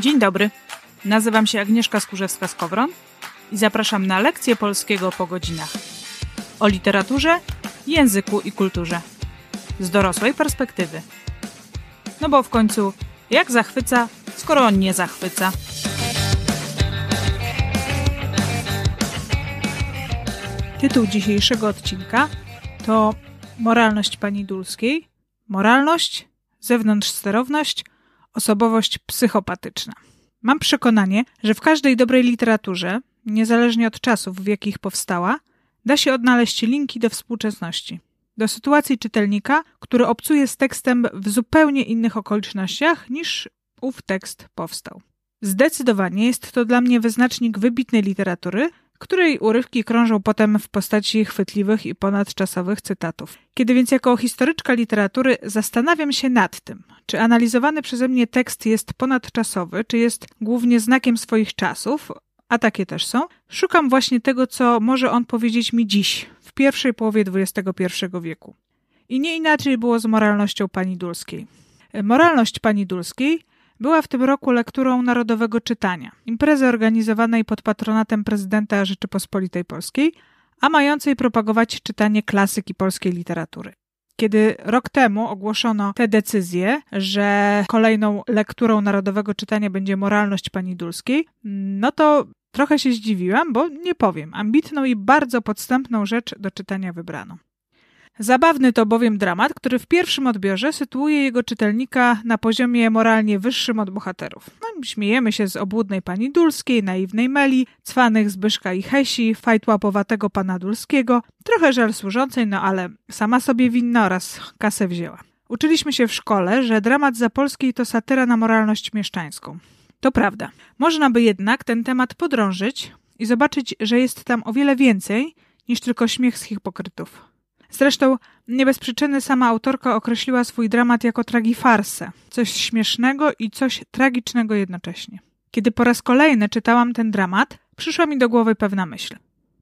Dzień dobry. Nazywam się Agnieszka Skurzewska-Skowron i zapraszam na lekcję polskiego po godzinach. O literaturze, języku i kulturze. Z dorosłej perspektywy. No bo w końcu, jak zachwyca, skoro on nie zachwyca? Tytuł dzisiejszego odcinka to Moralność pani Dulskiej, moralność, zewnątrz sterowność, osobowość psychopatyczna. Mam przekonanie, że w każdej dobrej literaturze, niezależnie od czasów, w jakich powstała, da się odnaleźć linki do współczesności, do sytuacji czytelnika, który obcuje z tekstem w zupełnie innych okolicznościach niż ów tekst powstał. Zdecydowanie jest to dla mnie wyznacznik wybitnej literatury, której urywki krążą potem w postaci chwytliwych i ponadczasowych cytatów. Kiedy więc jako historyczka literatury zastanawiam się nad tym, czy analizowany przeze mnie tekst jest ponadczasowy, czy jest głównie znakiem swoich czasów, a takie też są, szukam właśnie tego, co może on powiedzieć mi dziś, w pierwszej połowie XXI wieku. I nie inaczej było z moralnością pani Dulskiej. Moralność pani Dulskiej była w tym roku lekturą Narodowego Czytania, imprezy organizowanej pod patronatem prezydenta Rzeczypospolitej Polskiej, a mającej propagować czytanie klasyki polskiej literatury. Kiedy rok temu ogłoszono tę decyzję, że kolejną lekturą Narodowego Czytania będzie Moralność Pani Dulskiej, no to trochę się zdziwiłam, bo nie powiem, ambitną i bardzo podstępną rzecz do czytania wybrano. Zabawny to bowiem dramat, który w pierwszym odbiorze sytuuje jego czytelnika na poziomie moralnie wyższym od bohaterów. No, śmiejemy się z obłudnej pani Dulskiej, naiwnej Meli, cwanych Zbyszka i Hesi, fajtłapowatego pana Dulskiego, trochę żal służącej, no ale sama sobie winna oraz kasę wzięła. Uczyliśmy się w szkole, że dramat Zapolskiej to satyra na moralność mieszczańską. To prawda. Można by jednak ten temat podrążyć i zobaczyć, że jest tam o wiele więcej niż tylko śmiech z hipokrytów. Zresztą nie bez przyczyny sama autorka określiła swój dramat jako tragifarsę, coś śmiesznego i coś tragicznego jednocześnie. Kiedy po raz kolejny czytałam ten dramat, przyszła mi do głowy pewna myśl.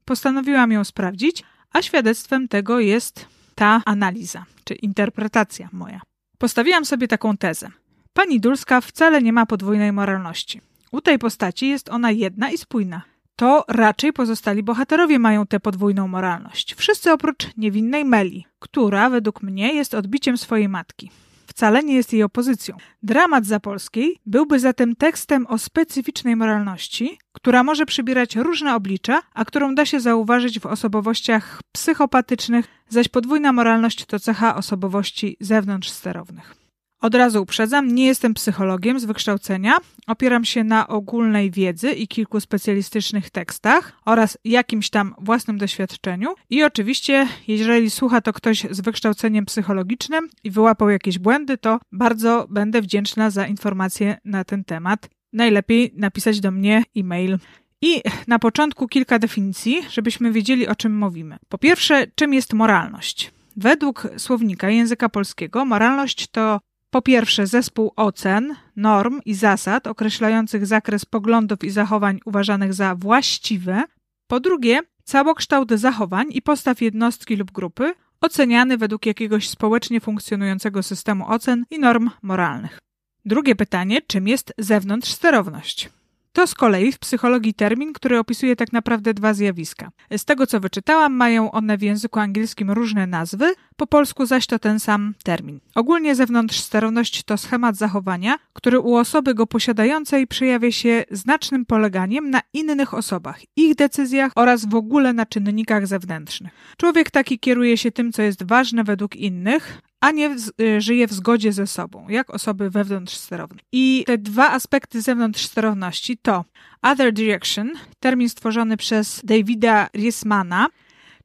Postanowiłam ją sprawdzić, a świadectwem tego jest ta analiza, czy interpretacja moja. Postawiłam sobie taką tezę. Pani Dulska wcale nie ma podwójnej moralności. U tej postaci jest ona jedna i spójna to raczej pozostali bohaterowie mają tę podwójną moralność. Wszyscy oprócz niewinnej Meli, która według mnie jest odbiciem swojej matki. Wcale nie jest jej opozycją. Dramat Zapolskiej byłby zatem tekstem o specyficznej moralności, która może przybierać różne oblicza, a którą da się zauważyć w osobowościach psychopatycznych, zaś podwójna moralność to cecha osobowości zewnątrzsterownych. Od razu uprzedzam, nie jestem psychologiem z wykształcenia. Opieram się na ogólnej wiedzy i kilku specjalistycznych tekstach oraz jakimś tam własnym doświadczeniu. I oczywiście, jeżeli słucha to ktoś z wykształceniem psychologicznym i wyłapał jakieś błędy, to bardzo będę wdzięczna za informacje na ten temat. Najlepiej napisać do mnie e-mail. I na początku kilka definicji, żebyśmy wiedzieli o czym mówimy. Po pierwsze, czym jest moralność? Według słownika języka polskiego moralność to po pierwsze, zespół ocen, norm i zasad określających zakres poglądów i zachowań uważanych za właściwe. Po drugie, całokształt zachowań i postaw jednostki lub grupy oceniany według jakiegoś społecznie funkcjonującego systemu ocen i norm moralnych. Drugie pytanie, czym jest zewnątrz sterowność? To z kolei w psychologii termin, który opisuje tak naprawdę dwa zjawiska. Z tego co wyczytałam, mają one w języku angielskim różne nazwy, po polsku zaś to ten sam termin. Ogólnie zewnątrzsterowność to schemat zachowania, który u osoby go posiadającej przejawia się znacznym poleganiem na innych osobach, ich decyzjach oraz w ogóle na czynnikach zewnętrznych. Człowiek taki kieruje się tym, co jest ważne według innych, a nie w, y, żyje w zgodzie ze sobą, jak osoby wewnątrzsterowne. I te dwa aspekty zewnątrzsterowności to other direction, termin stworzony przez Davida Riesmana,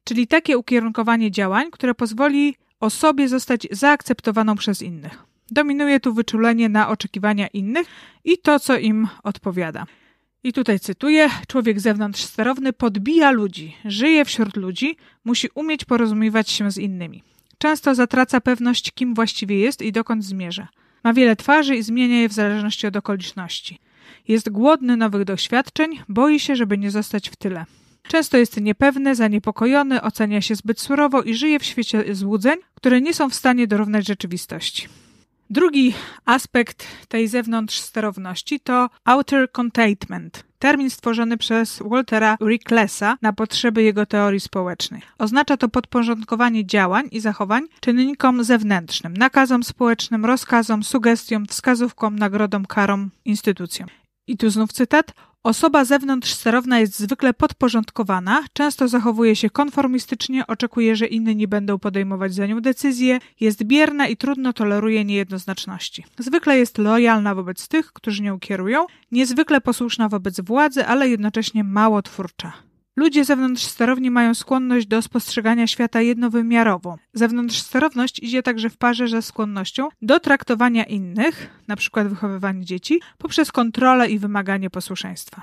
czyli takie ukierunkowanie działań, które pozwoli osobie zostać zaakceptowaną przez innych. Dominuje tu wyczulenie na oczekiwania innych i to, co im odpowiada. I tutaj cytuję: Człowiek zewnątrzsterowny podbija ludzi, żyje wśród ludzi, musi umieć porozumiewać się z innymi. Często zatraca pewność, kim właściwie jest i dokąd zmierza. Ma wiele twarzy i zmienia je w zależności od okoliczności. Jest głodny nowych doświadczeń, boi się, żeby nie zostać w tyle. Często jest niepewny, zaniepokojony, ocenia się zbyt surowo i żyje w świecie złudzeń, które nie są w stanie dorównać rzeczywistości. Drugi aspekt tej zewnątrz sterowności to outer containment, termin stworzony przez Waltera Ricklesa na potrzeby jego teorii społecznej. Oznacza to podporządkowanie działań i zachowań czynnikom zewnętrznym, nakazom społecznym, rozkazom, sugestiom, wskazówkom, nagrodom, karom, instytucjom. I tu znów cytat. Osoba zewnątrz sterowna jest zwykle podporządkowana, często zachowuje się konformistycznie, oczekuje, że inni będą podejmować za nią decyzje, jest bierna i trudno toleruje niejednoznaczności. Zwykle jest lojalna wobec tych, którzy nią kierują, niezwykle posłuszna wobec władzy, ale jednocześnie mało twórcza. Ludzie zewnątrz sterowni mają skłonność do spostrzegania świata jednowymiarowo. Zewnątrz sterowność idzie także w parze ze skłonnością do traktowania innych, np. wychowywanie dzieci, poprzez kontrolę i wymaganie posłuszeństwa.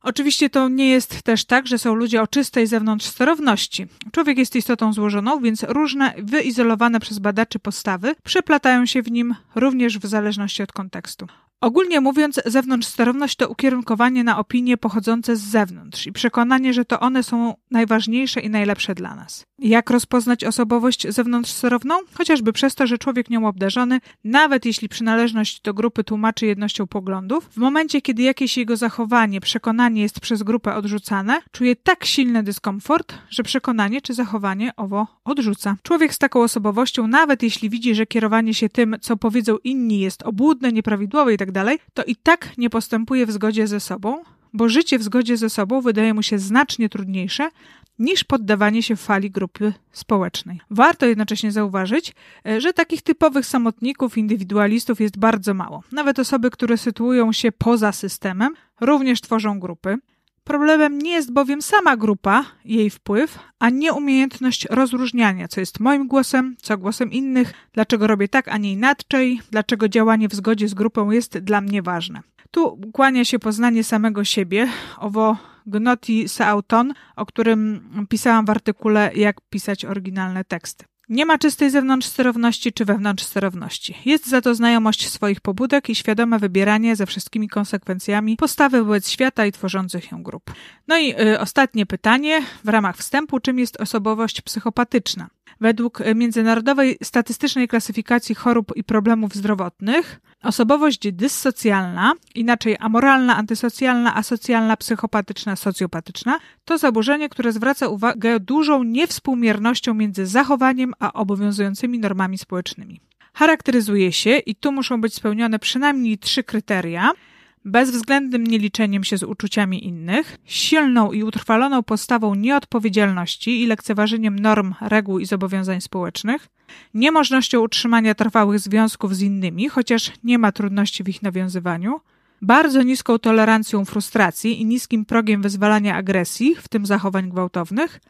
Oczywiście to nie jest też tak, że są ludzie o czystej zewnątrz sterowności. Człowiek jest istotą złożoną, więc różne wyizolowane przez badaczy postawy przeplatają się w nim również w zależności od kontekstu. Ogólnie mówiąc, zewnątrzsterowność to ukierunkowanie na opinie pochodzące z zewnątrz i przekonanie, że to one są najważniejsze i najlepsze dla nas. Jak rozpoznać osobowość zewnątrzsterowną? Chociażby przez to, że człowiek nią obdarzony, nawet jeśli przynależność do grupy tłumaczy jednością poglądów, w momencie, kiedy jakieś jego zachowanie, przekonanie jest przez grupę odrzucane, czuje tak silny dyskomfort, że przekonanie czy zachowanie owo odrzuca. Człowiek z taką osobowością, nawet jeśli widzi, że kierowanie się tym, co powiedzą inni, jest obłudne, nieprawidłowe itd., tak to i tak nie postępuje w zgodzie ze sobą, bo życie w zgodzie ze sobą wydaje mu się znacznie trudniejsze niż poddawanie się fali grupy społecznej. Warto jednocześnie zauważyć, e, że takich typowych samotników, indywidualistów jest bardzo mało. Nawet osoby, które sytuują się poza systemem, również tworzą grupy. Problemem nie jest bowiem sama grupa, jej wpływ, a nie umiejętność rozróżniania, co jest moim głosem, co głosem innych, dlaczego robię tak, a nie inaczej, dlaczego działanie w zgodzie z grupą jest dla mnie ważne. Tu kłania się poznanie samego siebie, owo gnoti seauton, o którym pisałam w artykule Jak pisać oryginalne teksty. Nie ma czystej zewnątrz sterowności czy wewnątrz sterowności. Jest za to znajomość swoich pobudek i świadome wybieranie ze wszystkimi konsekwencjami postawy wobec świata i tworzących ją grup. No i y, ostatnie pytanie w ramach wstępu, czym jest osobowość psychopatyczna? Według Międzynarodowej Statystycznej Klasyfikacji Chorób i Problemów Zdrowotnych osobowość dyssocjalna, inaczej amoralna, antysocjalna, asocjalna, psychopatyczna, socjopatyczna, to zaburzenie, które zwraca uwagę dużą niewspółmiernością między zachowaniem a obowiązującymi normami społecznymi. Charakteryzuje się, i tu muszą być spełnione przynajmniej trzy kryteria – bezwzględnym nieliczeniem się z uczuciami innych, silną i utrwaloną postawą nieodpowiedzialności i lekceważeniem norm, reguł i zobowiązań społecznych, niemożnością utrzymania trwałych związków z innymi, chociaż nie ma trudności w ich nawiązywaniu, bardzo niską tolerancją frustracji i niskim progiem wyzwalania agresji, w tym zachowań gwałtownych,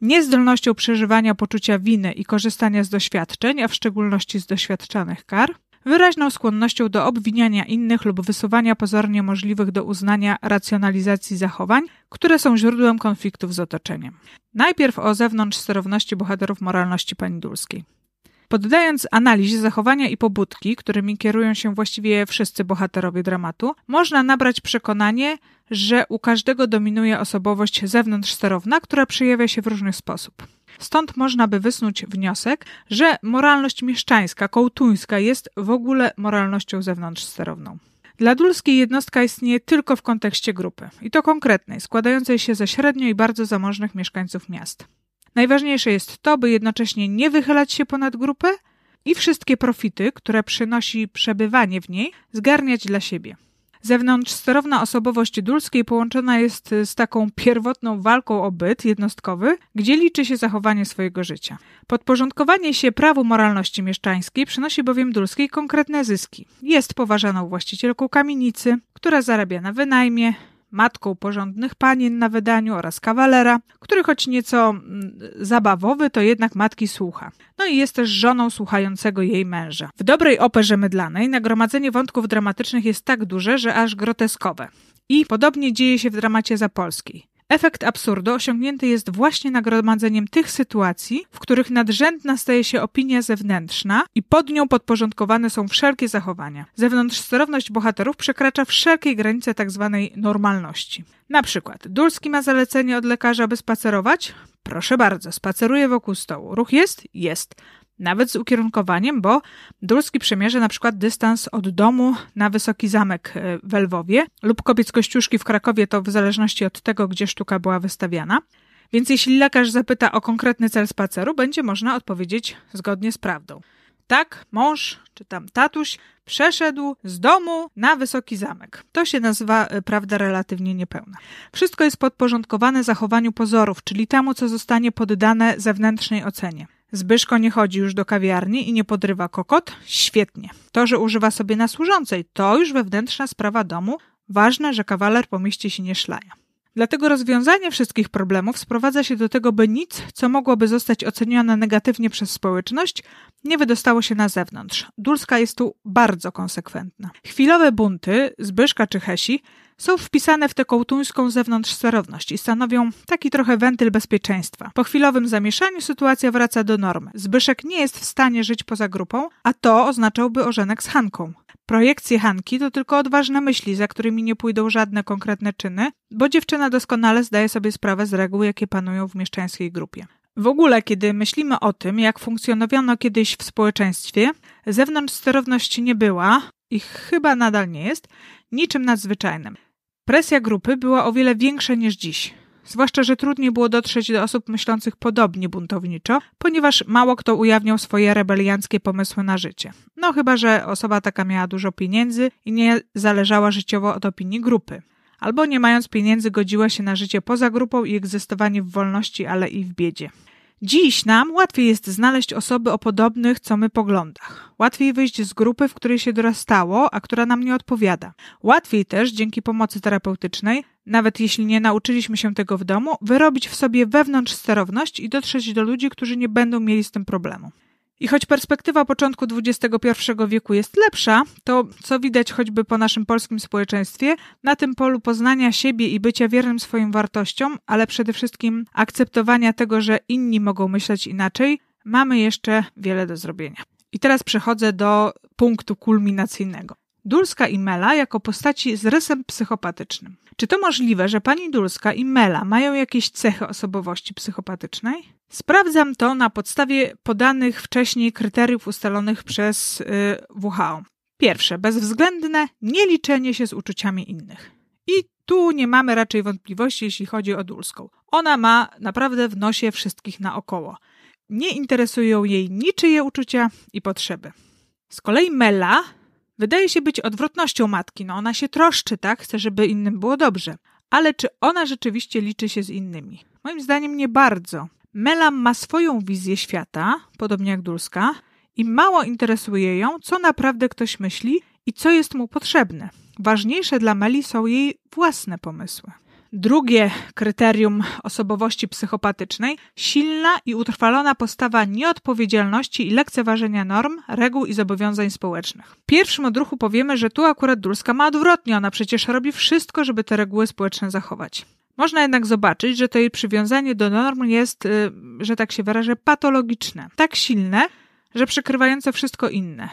niezdolnością przeżywania poczucia winy i korzystania z doświadczeń, a w szczególności z doświadczanych kar, wyraźną skłonnością do obwiniania innych lub wysuwania pozornie możliwych do uznania racjonalizacji zachowań, które są źródłem konfliktów z otoczeniem. Najpierw o zewnątrz sterowności bohaterów moralności pani Dulskiej. Poddając analizie zachowania i pobudki, którymi kierują się właściwie wszyscy bohaterowie dramatu, można nabrać przekonanie, że u każdego dominuje osobowość zewnątrz sterowna, która przejawia się w różny sposób. Stąd można by wysnuć wniosek, że moralność mieszczańska, kołtuńska jest w ogóle moralnością zewnątrzsterowną. Dla Dulskiej jednostka istnieje tylko w kontekście grupy, i to konkretnej, składającej się ze średnio i bardzo zamożnych mieszkańców miast. Najważniejsze jest to, by jednocześnie nie wychylać się ponad grupę i wszystkie profity, które przynosi przebywanie w niej, zgarniać dla siebie. Zewnątrzsterowna osobowość Dulskiej połączona jest z taką pierwotną walką o byt jednostkowy, gdzie liczy się zachowanie swojego życia. Podporządkowanie się prawu moralności mieszczańskiej przynosi bowiem Dulskiej konkretne zyski. Jest poważaną właścicielką kamienicy, która zarabia na wynajmie, matką porządnych panien na wydaniu oraz kawalera, który choć nieco mm, zabawowy, to jednak matki słucha. No i jest też żoną słuchającego jej męża. W dobrej operze mydlanej nagromadzenie wątków dramatycznych jest tak duże, że aż groteskowe. I podobnie dzieje się w dramacie zapolskiej. Efekt absurdu osiągnięty jest właśnie nagromadzeniem tych sytuacji, w których nadrzędna staje się opinia zewnętrzna i pod nią podporządkowane są wszelkie zachowania. Zewnątrzsterowność bohaterów przekracza wszelkie granice tzw. Tak normalności. Na przykład, Dulski ma zalecenie od lekarza, by spacerować? Proszę bardzo, spaceruje wokół stołu. Ruch jest? Jest. Nawet z ukierunkowaniem, bo Dulski przemierza na przykład dystans od domu na Wysoki Zamek e, w Lwowie lub kobiec Kościuszki w Krakowie, to w zależności od tego, gdzie sztuka była wystawiana. Więc jeśli lekarz zapyta o konkretny cel spaceru, będzie można odpowiedzieć zgodnie z prawdą. Tak, mąż czy tam tatuś przeszedł z domu na wysoki zamek. To się nazywa y, prawda relatywnie niepełna. Wszystko jest podporządkowane zachowaniu pozorów, czyli temu, co zostanie poddane zewnętrznej ocenie. Zbyszko nie chodzi już do kawiarni i nie podrywa kokot? Świetnie. To, że używa sobie na służącej, to już wewnętrzna sprawa domu. Ważne, że kawaler po mieście się nie szlaja. Dlatego rozwiązanie wszystkich problemów sprowadza się do tego, by nic, co mogłoby zostać ocenione negatywnie przez społeczność, nie wydostało się na zewnątrz. Dulska jest tu bardzo konsekwentna. Chwilowe bunty Zbyszka czy Hesi są wpisane w tę kołtuńską zewnątrz sterowność i stanowią taki trochę wentyl bezpieczeństwa. Po chwilowym zamieszaniu sytuacja wraca do normy. Zbyszek nie jest w stanie żyć poza grupą, a to oznaczałby ożenek z Hanką. Projekcje Hanki to tylko odważne myśli, za którymi nie pójdą żadne konkretne czyny, bo dziewczyna doskonale zdaje sobie sprawę z reguł, jakie panują w mieszczańskiej grupie. W ogóle, kiedy myślimy o tym, jak funkcjonowano kiedyś w społeczeństwie, zewnątrz sterowności nie była i chyba nadal nie jest niczym nadzwyczajnym. Presja grupy była o wiele większa niż dziś. Zwłaszcza, że trudniej było dotrzeć do osób myślących podobnie buntowniczo, ponieważ mało kto ujawniał swoje rebelianckie pomysły na życie. No chyba, że osoba taka miała dużo pieniędzy i nie zależała życiowo od opinii grupy. Albo nie mając pieniędzy godziła się na życie poza grupą i egzystowanie w wolności, ale i w biedzie. Dziś nam łatwiej jest znaleźć osoby o podobnych co my poglądach. Łatwiej wyjść z grupy, w której się dorastało, a która nam nie odpowiada. Łatwiej też, dzięki pomocy terapeutycznej, nawet jeśli nie nauczyliśmy się tego w domu, wyrobić w sobie wewnątrz sterowność i dotrzeć do ludzi, którzy nie będą mieli z tym problemu. I choć perspektywa początku XXI wieku jest lepsza, to co widać choćby po naszym polskim społeczeństwie, na tym polu poznania siebie i bycia wiernym swoim wartościom, ale przede wszystkim akceptowania tego, że inni mogą myśleć inaczej, mamy jeszcze wiele do zrobienia. I teraz przechodzę do punktu kulminacyjnego. Dulska i Mela jako postaci z rysem psychopatycznym. Czy to możliwe, że pani Dulska i Mela mają jakieś cechy osobowości psychopatycznej? Sprawdzam to na podstawie podanych wcześniej kryteriów ustalonych przez yy, WHO. Pierwsze, bezwzględne nieliczenie się z uczuciami innych. I tu nie mamy raczej wątpliwości, jeśli chodzi o Dulską. Ona ma naprawdę w nosie wszystkich naokoło. Nie interesują jej niczyje uczucia i potrzeby. Z kolei Mela Wydaje się być odwrotnością matki. No ona się troszczy, tak? Chce, żeby innym było dobrze. Ale czy ona rzeczywiście liczy się z innymi? Moim zdaniem nie bardzo. Melam ma swoją wizję świata, podobnie jak Dulska, i mało interesuje ją, co naprawdę ktoś myśli i co jest mu potrzebne. Ważniejsze dla Meli są jej własne pomysły. Drugie kryterium osobowości psychopatycznej silna i utrwalona postawa nieodpowiedzialności i lekceważenia norm, reguł i zobowiązań społecznych. W pierwszym odruchu powiemy, że tu akurat Dulska ma odwrotnie, ona przecież robi wszystko, żeby te reguły społeczne zachować. Można jednak zobaczyć, że to jej przywiązanie do norm jest, y, że tak się wyrażę, patologiczne. Tak silne, że przykrywające wszystko inne.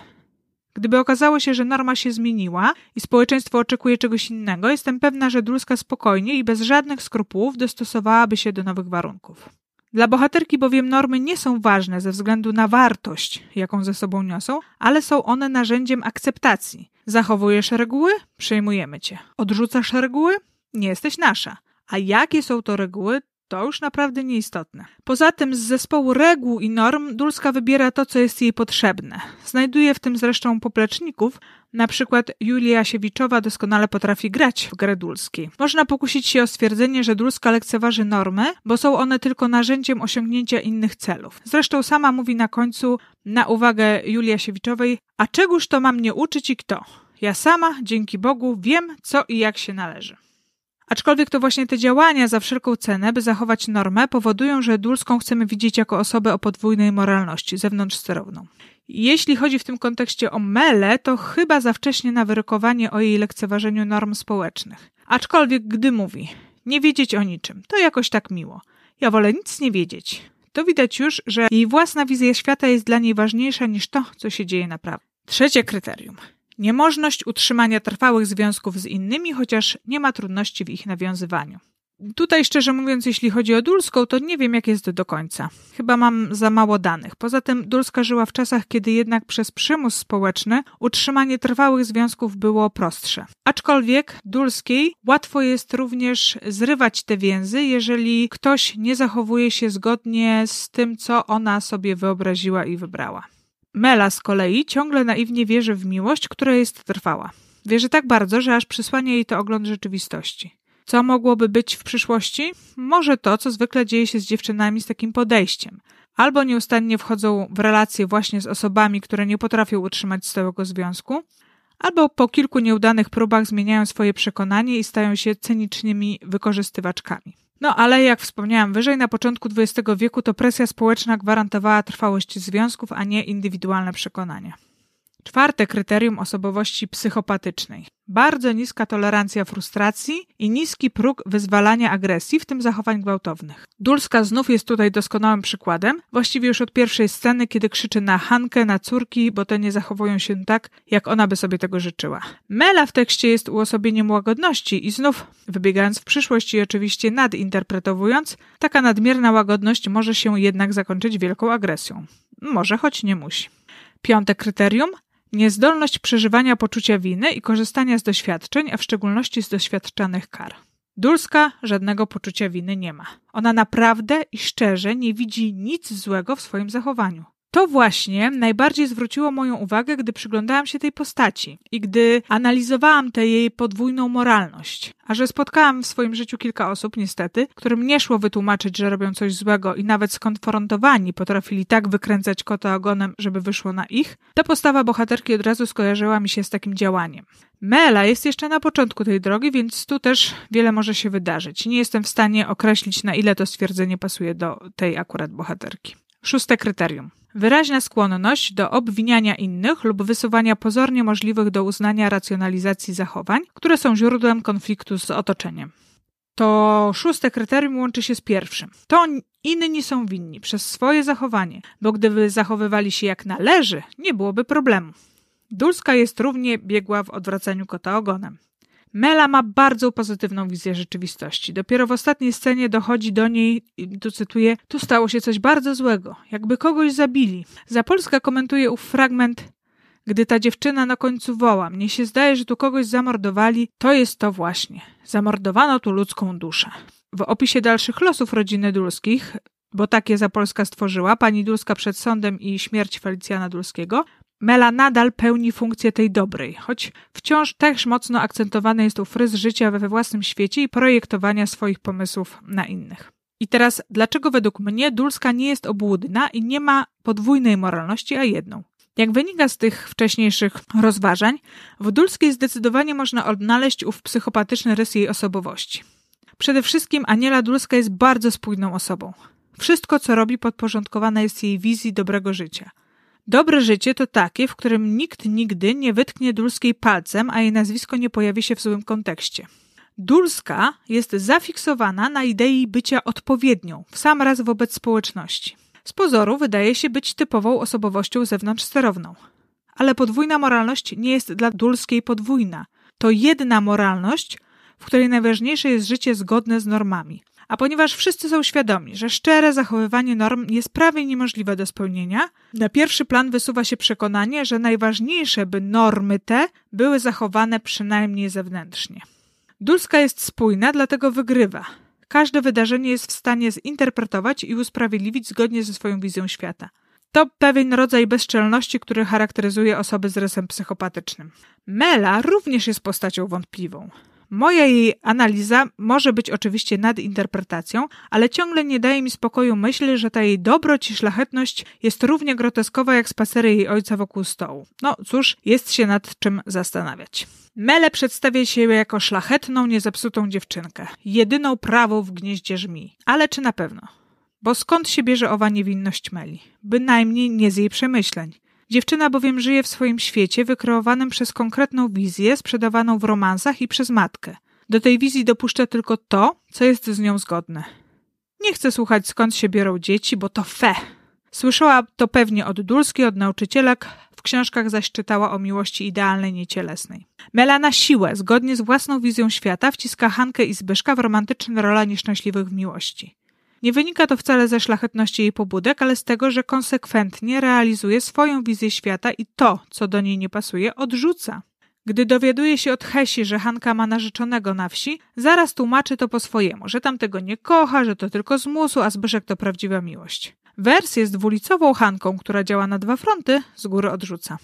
Gdyby okazało się, że norma się zmieniła i społeczeństwo oczekuje czegoś innego, jestem pewna, że Dulska spokojnie i bez żadnych skrupułów dostosowałaby się do nowych warunków. Dla bohaterki bowiem normy nie są ważne ze względu na wartość, jaką ze sobą niosą, ale są one narzędziem akceptacji. Zachowujesz reguły? Przejmujemy cię. Odrzucasz reguły? Nie jesteś nasza. A jakie są to reguły, to już naprawdę nieistotne. Poza tym z zespołu reguł i norm Dulska wybiera to, co jest jej potrzebne. Znajduje w tym zresztą popleczników, na przykład Julia Siewiczowa doskonale potrafi grać w grę dulskiej. Można pokusić się o stwierdzenie, że Dulska lekceważy normy, bo są one tylko narzędziem osiągnięcia innych celów. Zresztą sama mówi na końcu, na uwagę Julia Siewiczowej, a czegóż to mam mnie uczyć i kto? Ja sama, dzięki Bogu, wiem, co i jak się należy. Aczkolwiek to właśnie te działania za wszelką cenę, by zachować normę, powodują, że Dulską chcemy widzieć jako osobę o podwójnej moralności, zewnątrz sterowną. Jeśli chodzi w tym kontekście o Mele, to chyba za wcześnie na wyrokowanie o jej lekceważeniu norm społecznych. Aczkolwiek gdy mówi, nie wiedzieć o niczym, to jakoś tak miło. Ja wolę nic nie wiedzieć. To widać już, że jej własna wizja świata jest dla niej ważniejsza niż to, co się dzieje naprawdę. Trzecie kryterium niemożność utrzymania trwałych związków z innymi, chociaż nie ma trudności w ich nawiązywaniu. Tutaj, szczerze mówiąc, jeśli chodzi o Dulską, to nie wiem, jak jest do końca. Chyba mam za mało danych. Poza tym Dulska żyła w czasach, kiedy jednak przez przymus społeczny utrzymanie trwałych związków było prostsze. Aczkolwiek Dulskiej łatwo jest również zrywać te więzy, jeżeli ktoś nie zachowuje się zgodnie z tym, co ona sobie wyobraziła i wybrała. Mela z kolei ciągle naiwnie wierzy w miłość, która jest trwała. Wierzy tak bardzo, że aż przysłania jej to ogląd rzeczywistości. Co mogłoby być w przyszłości? Może to, co zwykle dzieje się z dziewczynami z takim podejściem. Albo nieustannie wchodzą w relacje właśnie z osobami, które nie potrafią utrzymać stałego związku, albo po kilku nieudanych próbach zmieniają swoje przekonanie i stają się cynicznymi wykorzystywaczkami. No ale jak wspomniałam wyżej, na początku XX wieku to presja społeczna gwarantowała trwałość związków, a nie indywidualne przekonania. Czwarte kryterium osobowości psychopatycznej. Bardzo niska tolerancja frustracji i niski próg wyzwalania agresji, w tym zachowań gwałtownych. Dulska znów jest tutaj doskonałym przykładem, właściwie już od pierwszej sceny, kiedy krzyczy na Hankę, na córki, bo te nie zachowują się tak, jak ona by sobie tego życzyła. Mela w tekście jest uosobieniem łagodności i znów, wybiegając w przyszłość i oczywiście nadinterpretowując, taka nadmierna łagodność może się jednak zakończyć wielką agresją. Może, choć nie musi. Piąte kryterium Niezdolność przeżywania poczucia winy i korzystania z doświadczeń, a w szczególności z doświadczanych kar. Dulska żadnego poczucia winy nie ma. Ona naprawdę i szczerze nie widzi nic złego w swoim zachowaniu. To właśnie najbardziej zwróciło moją uwagę, gdy przyglądałam się tej postaci i gdy analizowałam tę jej podwójną moralność. A że spotkałam w swoim życiu kilka osób, niestety, którym nie szło wytłumaczyć, że robią coś złego i nawet skonfrontowani potrafili tak wykręcać kota ogonem, żeby wyszło na ich, ta postawa bohaterki od razu skojarzyła mi się z takim działaniem. Mela jest jeszcze na początku tej drogi, więc tu też wiele może się wydarzyć. Nie jestem w stanie określić, na ile to stwierdzenie pasuje do tej akurat bohaterki. Szóste kryterium. Wyraźna skłonność do obwiniania innych lub wysuwania pozornie możliwych do uznania racjonalizacji zachowań, które są źródłem konfliktu z otoczeniem. To szóste kryterium łączy się z pierwszym. To inni są winni przez swoje zachowanie, bo gdyby zachowywali się jak należy, nie byłoby problemu. Dulska jest równie biegła w odwracaniu kota ogonem. Mela ma bardzo pozytywną wizję rzeczywistości. Dopiero w ostatniej scenie dochodzi do niej, tu cytuję, tu stało się coś bardzo złego, jakby kogoś zabili. Za Polska komentuje ów fragment, gdy ta dziewczyna na końcu woła, mnie się zdaje, że tu kogoś zamordowali, to jest to właśnie. Zamordowano tu ludzką duszę. W opisie dalszych losów rodziny Dulskich, bo takie Zapolska stworzyła, pani Dulska przed sądem i śmierć Felicjana Dulskiego, Mela nadal pełni funkcję tej dobrej, choć wciąż też mocno akcentowany jest tu fryz życia we własnym świecie i projektowania swoich pomysłów na innych. I teraz, dlaczego według mnie Dulska nie jest obłudna i nie ma podwójnej moralności, a jedną? Jak wynika z tych wcześniejszych rozważań, w Dulskiej zdecydowanie można odnaleźć ów psychopatyczny rys jej osobowości. Przede wszystkim Aniela Dulska jest bardzo spójną osobą. Wszystko, co robi, podporządkowane jest jej wizji dobrego życia – Dobre życie to takie, w którym nikt nigdy nie wytknie Dulskiej palcem, a jej nazwisko nie pojawi się w złym kontekście. Dulska jest zafiksowana na idei bycia odpowiednią, w sam raz wobec społeczności. Z pozoru wydaje się być typową osobowością zewnątrzsterowną. Ale podwójna moralność nie jest dla Dulskiej podwójna. To jedna moralność, w której najważniejsze jest życie zgodne z normami. A ponieważ wszyscy są świadomi, że szczere zachowywanie norm jest prawie niemożliwe do spełnienia, na pierwszy plan wysuwa się przekonanie, że najważniejsze, by normy te były zachowane przynajmniej zewnętrznie. Dulska jest spójna, dlatego wygrywa. Każde wydarzenie jest w stanie zinterpretować i usprawiedliwić zgodnie ze swoją wizją świata. To pewien rodzaj bezczelności, który charakteryzuje osoby z rysem psychopatycznym. Mela również jest postacią wątpliwą. Moja jej analiza może być oczywiście nadinterpretacją, ale ciągle nie daje mi spokoju myśl, że ta jej dobroć i szlachetność jest równie groteskowa jak spacery jej ojca wokół stołu. No cóż, jest się nad czym zastanawiać. Mele przedstawia się jako szlachetną, niezepsutą dziewczynkę, jedyną prawą w gnieździe żmi. Ale czy na pewno? Bo skąd się bierze owa niewinność Meli? Bynajmniej nie z jej przemyśleń. Dziewczyna bowiem żyje w swoim świecie wykreowanym przez konkretną wizję sprzedawaną w romansach i przez matkę. Do tej wizji dopuszcza tylko to, co jest z nią zgodne. Nie chcę słuchać skąd się biorą dzieci, bo to fe. Słyszała to pewnie od Dulskiej, od nauczycielek, w książkach zaś czytała o miłości idealnej, niecielesnej. Mela na siłę, zgodnie z własną wizją świata, wciska Hankę i Zbyszka w romantyczne rola nieszczęśliwych w miłości. Nie wynika to wcale ze szlachetności jej pobudek, ale z tego, że konsekwentnie realizuje swoją wizję świata i to, co do niej nie pasuje, odrzuca. Gdy dowiaduje się od Hesi, że Hanka ma narzeczonego na wsi, zaraz tłumaczy to po swojemu, że tamtego nie kocha, że to tylko zmusu, a Zbyszek to prawdziwa miłość. Wersję z dwulicową Hanką, która działa na dwa fronty, z góry odrzuca.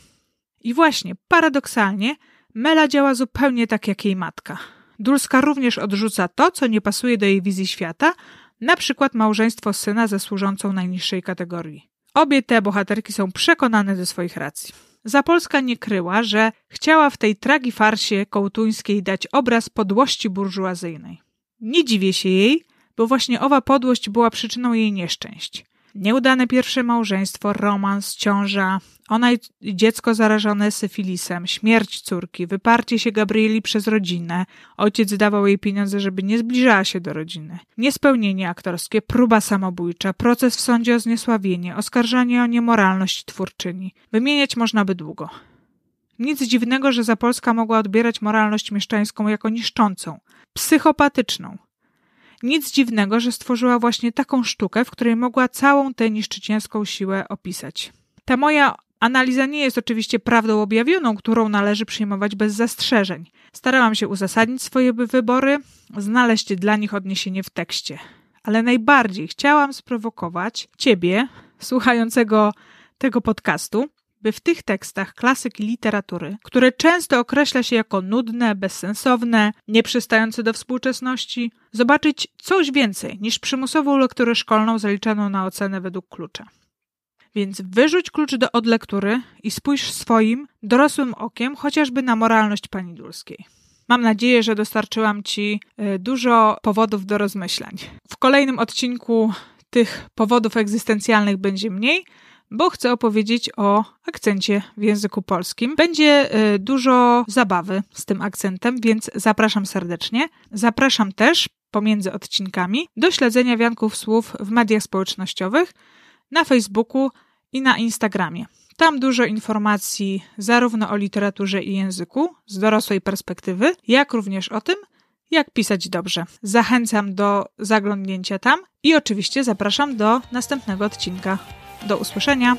I właśnie, paradoksalnie, Mela działa zupełnie tak jak jej matka. Dulska również odrzuca to, co nie pasuje do jej wizji świata, na przykład małżeństwo syna ze służącą najniższej kategorii. Obie te bohaterki są przekonane ze swoich racji. Zapolska nie kryła, że chciała w tej tragifarsie kołtuńskiej dać obraz podłości burżuazyjnej. Nie dziwię się jej, bo właśnie owa podłość była przyczyną jej nieszczęść. Nieudane pierwsze małżeństwo, romans, ciąża, ona i dziecko zarażone syfilisem, śmierć córki, wyparcie się Gabrieli przez rodzinę, ojciec dawał jej pieniądze, żeby nie zbliżała się do rodziny, niespełnienie aktorskie, próba samobójcza, proces w sądzie o zniesławienie, oskarżanie o niemoralność twórczyni. Wymieniać można by długo. Nic dziwnego, że Zapolska mogła odbierać moralność mieszczańską jako niszczącą, psychopatyczną, nic dziwnego, że stworzyła właśnie taką sztukę, w której mogła całą tę niszczycielską siłę opisać. Ta moja analiza nie jest oczywiście prawdą objawioną, którą należy przyjmować bez zastrzeżeń. Starałam się uzasadnić swoje wybory, znaleźć dla nich odniesienie w tekście. Ale najbardziej chciałam sprowokować ciebie, słuchającego tego podcastu, by w tych tekstach klasyki literatury, które często określa się jako nudne, bezsensowne, nieprzystające do współczesności, zobaczyć coś więcej niż przymusową lekturę szkolną zaliczaną na ocenę według klucza. Więc wyrzuć klucz do odlektury i spójrz swoim, dorosłym okiem chociażby na moralność pani Dulskiej. Mam nadzieję, że dostarczyłam Ci e, dużo powodów do rozmyślań. W kolejnym odcinku tych powodów egzystencjalnych będzie mniej, bo chcę opowiedzieć o akcencie w języku polskim. Będzie y, dużo zabawy z tym akcentem, więc zapraszam serdecznie. Zapraszam też pomiędzy odcinkami do śledzenia wianków słów w mediach społecznościowych, na Facebooku i na Instagramie. Tam dużo informacji zarówno o literaturze i języku z dorosłej perspektywy, jak również o tym, jak pisać dobrze. Zachęcam do zaglądnięcia tam i oczywiście zapraszam do następnego odcinka. Do usłyszenia.